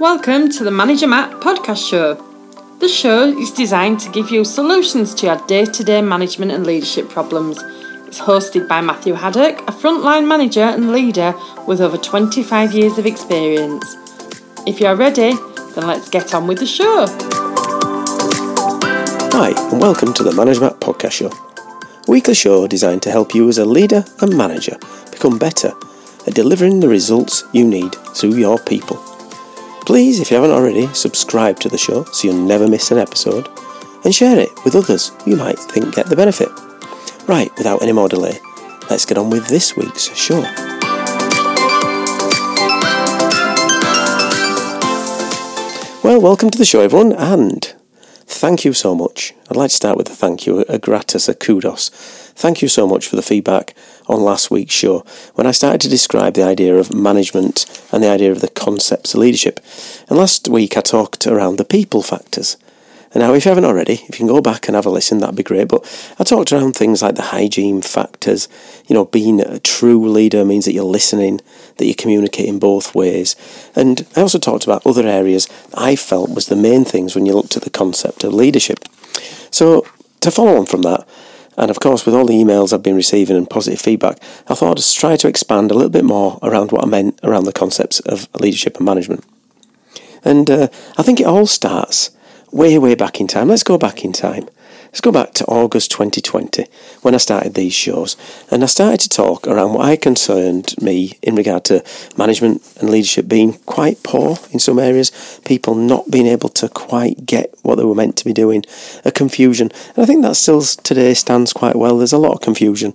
Welcome to the Manager Matt podcast show. The show is designed to give you solutions to your day to day management and leadership problems. It's hosted by Matthew Haddock, a frontline manager and leader with over 25 years of experience. If you're ready, then let's get on with the show. Hi, and welcome to the Manager Matt Podcast Show, a weekly show designed to help you as a leader and manager become better at delivering the results you need through your people. Please, if you haven't already, subscribe to the show so you'll never miss an episode and share it with others you might think get the benefit. Right, without any more delay, let's get on with this week's show. Well, welcome to the show, everyone, and thank you so much. I'd like to start with a thank you, a gratis, a kudos. Thank you so much for the feedback on last week's show when I started to describe the idea of management and the idea of the concepts of leadership. And last week I talked around the people factors. And now, if you haven't already, if you can go back and have a listen, that'd be great. But I talked around things like the hygiene factors. You know, being a true leader means that you're listening, that you're communicating both ways. And I also talked about other areas I felt was the main things when you looked at the concept of leadership. So, to follow on from that, and of course, with all the emails I've been receiving and positive feedback, I thought I'd try to expand a little bit more around what I meant around the concepts of leadership and management. And uh, I think it all starts way, way back in time. Let's go back in time. Let's go back to August 2020 when I started these shows. And I started to talk around what I concerned me in regard to management and leadership being quite poor in some areas, people not being able to quite get what they were meant to be doing, a confusion. And I think that still today stands quite well. There's a lot of confusion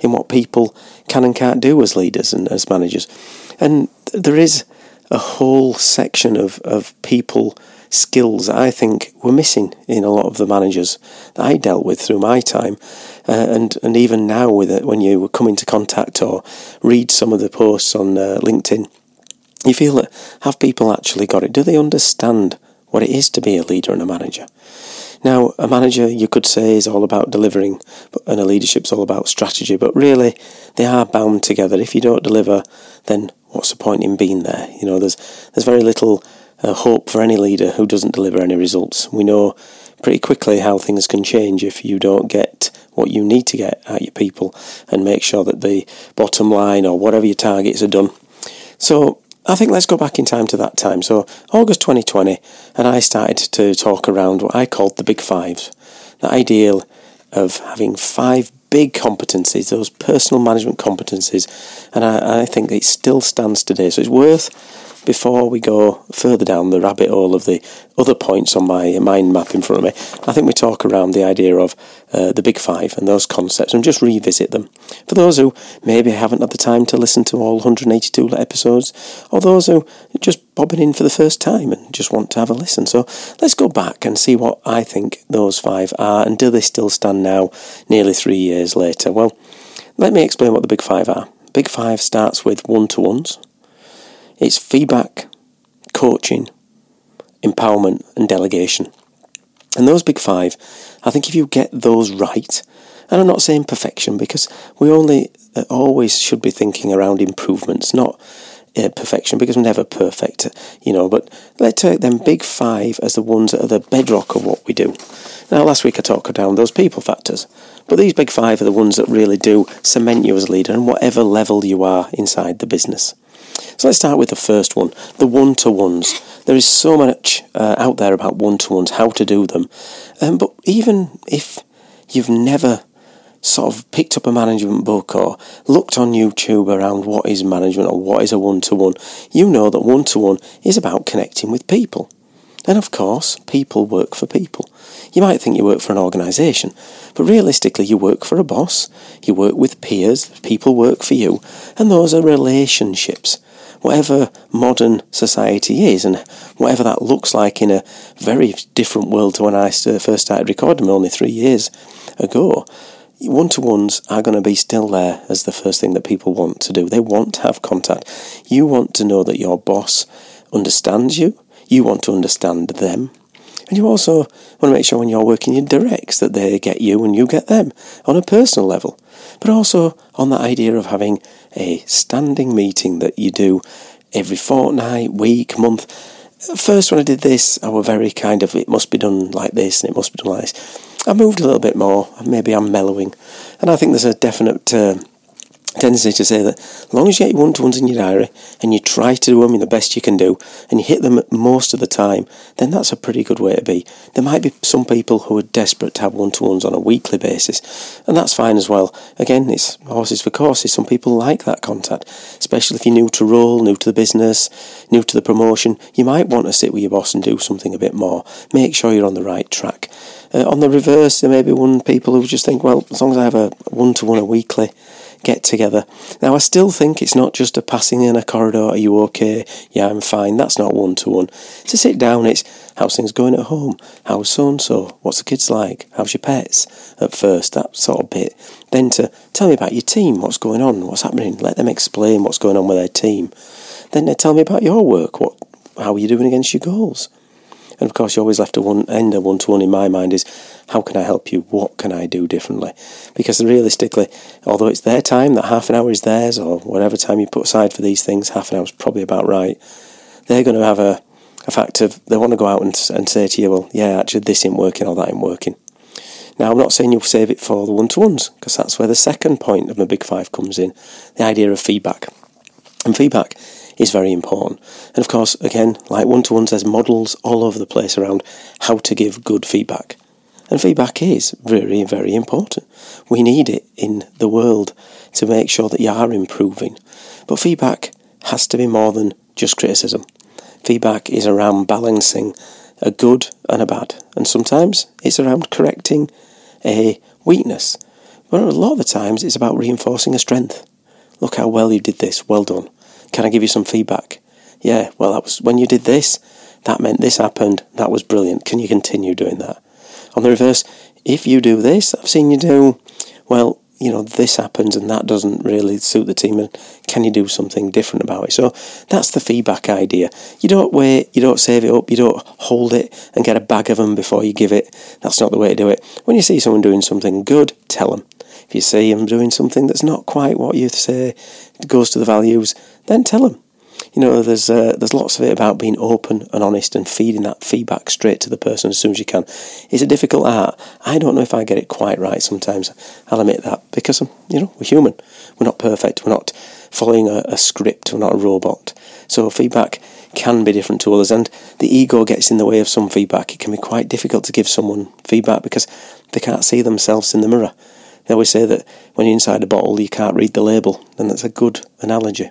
in what people can and can't do as leaders and as managers. And there is a whole section of, of people skills that I think were missing in a lot of the managers that I dealt with through my time, uh, and and even now with it when you come into contact or read some of the posts on uh, LinkedIn, you feel that have people actually got it? Do they understand what it is to be a leader and a manager? Now, a manager, you could say, is all about delivering, and a leadership's all about strategy, but really, they are bound together. If you don't deliver, then what's the point in being there? You know, there's there's very little hope for any leader who doesn't deliver any results. We know pretty quickly how things can change if you don't get what you need to get out your people and make sure that the bottom line or whatever your targets are done. So I think let's go back in time to that time. So August 2020, and I started to talk around what I called the big fives. The ideal of having five big competencies, those personal management competencies, and I, I think it still stands today. So it's worth before we go further down the rabbit hole of the other points on my mind map in front of me, I think we talk around the idea of uh, the big five and those concepts and just revisit them. For those who maybe haven't had the time to listen to all 182 episodes, or those who just bobbing in for the first time and just want to have a listen. So let's go back and see what I think those five are and do they still stand now, nearly three years later? Well, let me explain what the big five are. Big five starts with one to ones. It's feedback, coaching, empowerment, and delegation. And those big five, I think if you get those right, and I'm not saying perfection because we only uh, always should be thinking around improvements, not uh, perfection because we're never perfect, you know. But let's take them big five as the ones that are the bedrock of what we do. Now, last week I talked down those people factors, but these big five are the ones that really do cement you as a leader and whatever level you are inside the business. So let's start with the first one the one to ones. There is so much uh, out there about one to ones, how to do them. Um, but even if you've never sort of picked up a management book or looked on YouTube around what is management or what is a one to one, you know that one to one is about connecting with people. And of course, people work for people. You might think you work for an organisation, but realistically, you work for a boss, you work with peers, people work for you, and those are relationships whatever modern society is and whatever that looks like in a very different world to when I first started recording only three years ago, one to ones are going to be still there as the first thing that people want to do. They want to have contact. You want to know that your boss understands you, you want to understand them. And you also want to make sure when you're working your directs that they get you and you get them on a personal level but also on the idea of having a standing meeting that you do every fortnight, week, month, first, when I did this, I were very kind of, it must be done like this and it must be done like this. I moved a little bit more, maybe I'm mellowing. And I think there's a definite uh, tendency to say that as long as you get your one to ones in your diary and you try to do them in the best you can do and you hit them most of the time, then that's a pretty good way to be. There might be some people who are desperate to have one to ones on a weekly basis, and that's fine as well. Again, it's horses for courses. Some people like that contact, especially if you're new to role, new to the business, new to the promotion. You might want to sit with your boss and do something a bit more. Make sure you're on the right track. Uh, on the reverse, there may be one people who just think, well, as long as I have a one to one a weekly, get together. Now, I still think it's not just a passing in a corridor, are you okay? Yeah, I'm fine. That's not one to one. To sit down, it's how's things going at home? How's so and so? What's the kids like? How's your pets? At first, that sort of bit. Then to tell me about your team, what's going on, what's happening. Let them explain what's going on with their team. Then they tell me about your work, what, how are you doing against your goals? And of course, you always left to one end of one to one in my mind is how can I help you? What can I do differently? Because realistically, although it's their time, that half an hour is theirs, or whatever time you put aside for these things, half an hour is probably about right. They're going to have a, a fact of they want to go out and, and say to you, well, yeah, actually, this ain't working or that ain't working. Now, I'm not saying you'll save it for the one to ones, because that's where the second point of my big five comes in the idea of feedback. And feedback is very important. And of course, again, like one to ones, there's models all over the place around how to give good feedback. And feedback is very, very important. We need it in the world to make sure that you are improving. But feedback has to be more than just criticism. Feedback is around balancing a good and a bad. And sometimes it's around correcting a weakness. But a lot of the times it's about reinforcing a strength. Look how well you did this, well done. Can I give you some feedback? Yeah, well, that was when you did this, that meant this happened, that was brilliant. Can you continue doing that? On the reverse, if you do this, I've seen you do, well, you know, this happens and that doesn't really suit the team, and can you do something different about it? So that's the feedback idea. You don't wait, you don't save it up, you don't hold it and get a bag of them before you give it. That's not the way to do it. When you see someone doing something good, tell them. If you see them doing something that's not quite what you say it goes to the values, then tell them. You know, there's uh, there's lots of it about being open and honest and feeding that feedback straight to the person as soon as you can. It's a difficult art. I don't know if I get it quite right sometimes. I'll admit that because you know we're human. We're not perfect. We're not following a, a script. We're not a robot. So feedback can be different to others, and the ego gets in the way of some feedback. It can be quite difficult to give someone feedback because they can't see themselves in the mirror. They always say that when you're inside a bottle, you can't read the label, and that's a good analogy.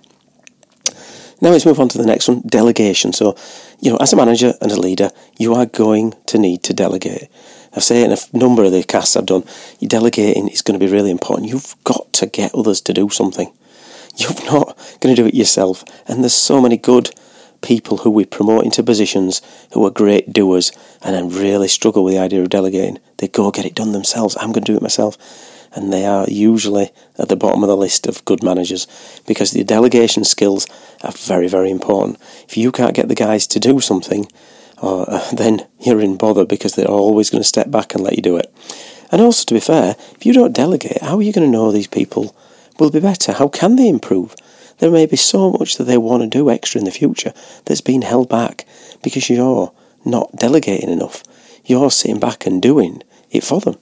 Now let's move on to the next one delegation. So, you know, as a manager and a leader, you are going to need to delegate. I've said in a number of the casts I've done, delegating is going to be really important. You've got to get others to do something. You're not going to do it yourself. And there's so many good people who we promote into positions who are great doers and then really struggle with the idea of delegating. They go get it done themselves. I'm going to do it myself and they are usually at the bottom of the list of good managers because the delegation skills are very, very important. If you can't get the guys to do something, uh, then you're in bother because they're always going to step back and let you do it. And also, to be fair, if you don't delegate, how are you going to know these people will be better? How can they improve? There may be so much that they want to do extra in the future that's been held back because you're not delegating enough. You're sitting back and doing it for them.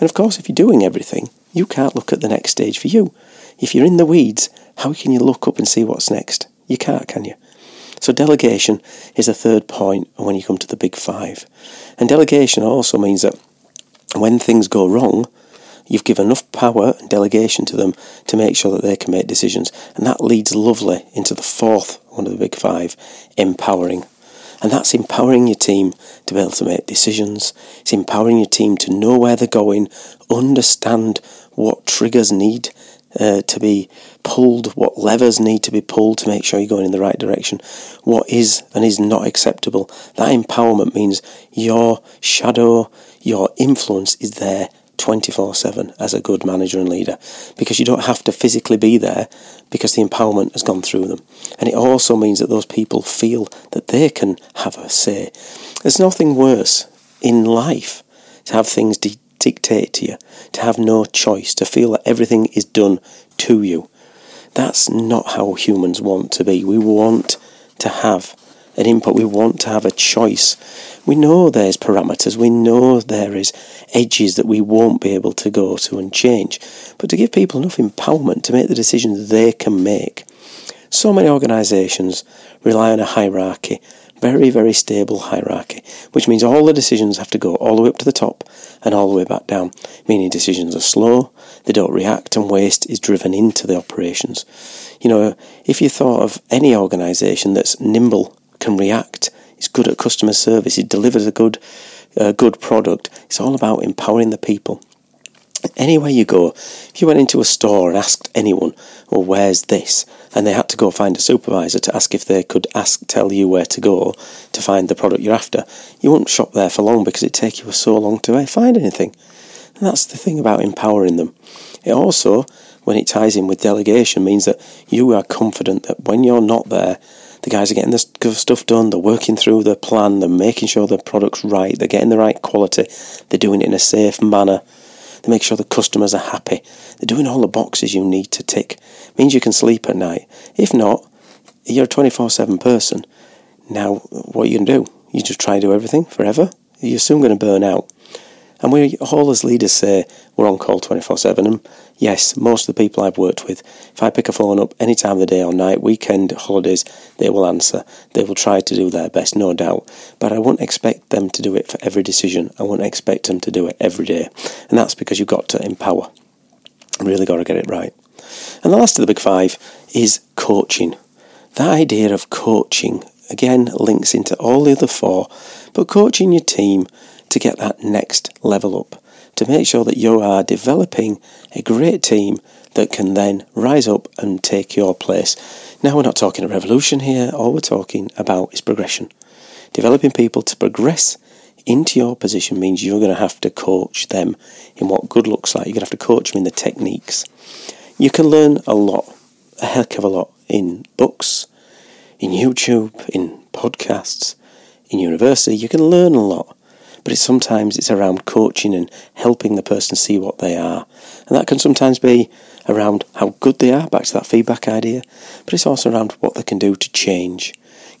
And of course, if you're doing everything, you can't look at the next stage for you. If you're in the weeds, how can you look up and see what's next? You can't, can you? So, delegation is a third point when you come to the big five. And delegation also means that when things go wrong, you've given enough power and delegation to them to make sure that they can make decisions. And that leads lovely into the fourth one of the big five empowering. And that's empowering your team to be able to make decisions. It's empowering your team to know where they're going, understand what triggers need uh, to be pulled, what levers need to be pulled to make sure you're going in the right direction, what is and is not acceptable. That empowerment means your shadow, your influence is there 24 7 as a good manager and leader because you don't have to physically be there because the empowerment has gone through them. And it also means that those people feel that they can have a say. There's nothing worse in life to have things di- dictated to you, to have no choice, to feel that everything is done to you. That's not how humans want to be. We want to have and input. We want to have a choice. We know there's parameters. We know there is edges that we won't be able to go to and change. But to give people enough empowerment to make the decisions they can make. So many organisations rely on a hierarchy very, very stable hierarchy, which means all the decisions have to go all the way up to the top and all the way back down, meaning decisions are slow, they don't react, and waste is driven into the operations. You know, if you thought of any organisation that's nimble, can react, is good at customer service, it delivers a good, a good product, it's all about empowering the people. Anywhere you go, if you went into a store and asked anyone, well, where's this? And they had to go find a supervisor to ask if they could ask, tell you where to go to find the product you're after, you wouldn't shop there for long because it'd take you so long to eh, find anything. And that's the thing about empowering them. It also, when it ties in with delegation, means that you are confident that when you're not there, the guys are getting this stuff done, they're working through the plan, they're making sure the product's right, they're getting the right quality, they're doing it in a safe manner they make sure the customers are happy. They're doing all the boxes you need to tick. It means you can sleep at night. If not, you're a 24 7 person. Now, what are you going to do? You just try to do everything forever? You're soon going to burn out. And we all, as leaders, say we're on call 24 7. And yes, most of the people I've worked with, if I pick a phone up any time of the day or night, weekend, holidays, they will answer. They will try to do their best, no doubt. But I won't expect them to do it for every decision. I won't expect them to do it every day. And that's because you've got to empower. Really got to get it right. And the last of the big five is coaching. That idea of coaching, again, links into all the other four, but coaching your team to get that next level up, to make sure that you are developing a great team that can then rise up and take your place. Now, we're not talking a revolution here, all we're talking about is progression. Developing people to progress into your position means you're going to have to coach them in what good looks like. You're going to have to coach them in the techniques. You can learn a lot, a heck of a lot, in books, in YouTube, in podcasts, in university. You can learn a lot but it's sometimes it's around coaching and helping the person see what they are. And that can sometimes be around how good they are, back to that feedback idea, but it's also around what they can do to change.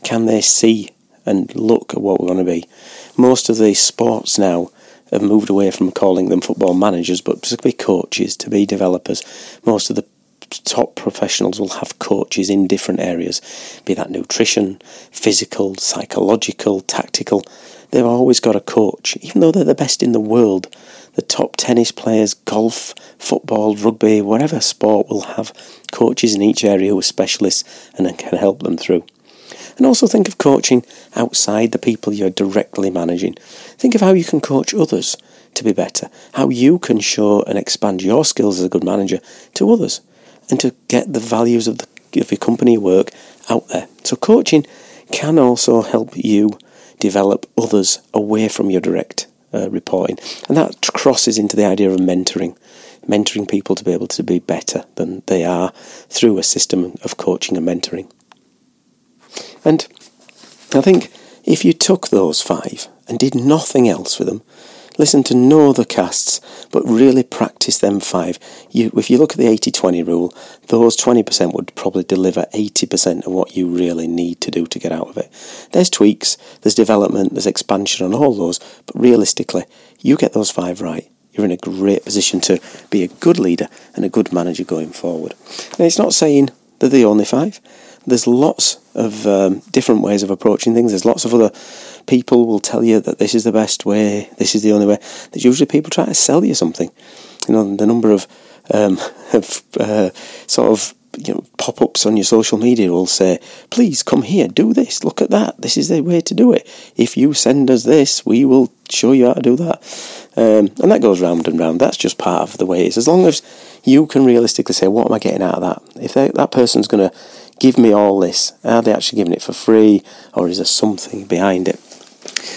Can they see and look at what we want to be? Most of these sports now have moved away from calling them football managers, but to be coaches, to be developers. Most of the top professionals will have coaches in different areas, be that nutrition, physical, psychological, tactical. They've always got a coach, even though they're the best in the world. The top tennis players, golf, football, rugby, whatever sport will have coaches in each area who are specialists and can help them through. And also think of coaching outside the people you're directly managing. Think of how you can coach others to be better, how you can show and expand your skills as a good manager to others, and to get the values of, the, of your company work out there. So, coaching can also help you develop others away from your direct uh, reporting. And that crosses into the idea of mentoring, mentoring people to be able to be better than they are through a system of coaching and mentoring. And I think if you took those five and did nothing else with them, listen to no other casts, but really practice them five. You, if you look at the 80 20 rule, those 20% would probably deliver 80% of what you really need to do to get out of it. There's tweaks, there's development, there's expansion on all those, but realistically, you get those five right. You're in a great position to be a good leader and a good manager going forward. Now, it's not saying they're the only five. There's lots of um, different ways of approaching things. There's lots of other people will tell you that this is the best way, this is the only way. There's usually people trying to sell you something. You know, the number of, um, of uh, sort of you know, pop ups on your social media will say, please come here, do this, look at that, this is the way to do it. If you send us this, we will show you how to do that. Um, and that goes round and round. That's just part of the way it is. As long as you can realistically say, what am I getting out of that? If that person's going to give me all this, are they actually giving it for free or is there something behind it?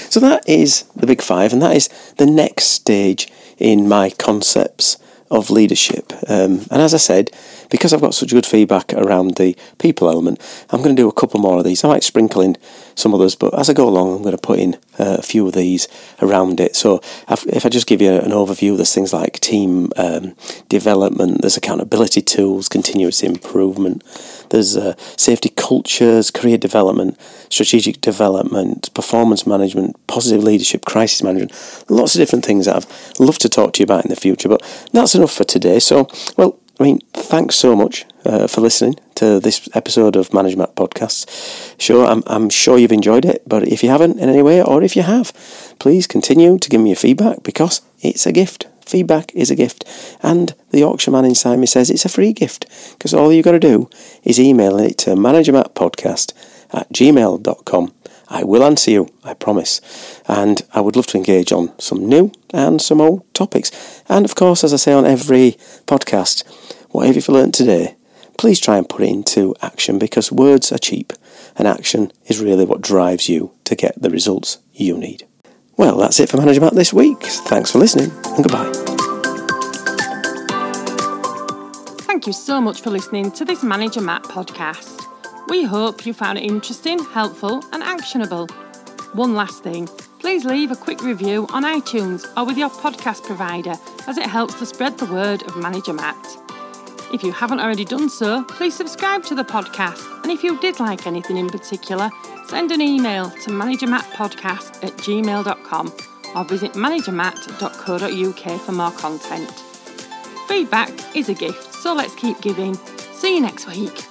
So that is the big five, and that is the next stage in my concepts of leadership. Um, and as I said, because I've got such good feedback around the people element, I'm going to do a couple more of these. I might sprinkle in some others, but as I go along, I'm going to put in uh, a few of these around it. So if I just give you an overview, there's things like team um, development, there's accountability tools, continuous improvement, there's uh, safety cultures, career development, strategic development, performance management, positive leadership, crisis management, lots of different things that I've loved to talk to you about in the future. But that's enough for today. So, well, I mean, thanks so much uh, for listening to this episode of Manager Matt Podcasts. Sure, I'm, I'm sure you've enjoyed it, but if you haven't in any way, or if you have, please continue to give me your feedback because it's a gift. Feedback is a gift. And the Yorkshire man inside me says it's a free gift because all you've got to do is email it to managermattpodcast at gmail.com. I will answer you, I promise. And I would love to engage on some new and some old topics. And of course, as I say on every podcast, whatever you've learned today, please try and put it into action because words are cheap and action is really what drives you to get the results you need. Well, that's it for Manager Matt this week. Thanks for listening and goodbye. Thank you so much for listening to this Manager Matt podcast. We hope you found it interesting, helpful, and actionable. One last thing please leave a quick review on iTunes or with your podcast provider as it helps to spread the word of Manager Matt. If you haven't already done so, please subscribe to the podcast. And if you did like anything in particular, send an email to managermattpodcast at gmail.com or visit managermatt.co.uk for more content. Feedback is a gift, so let's keep giving. See you next week.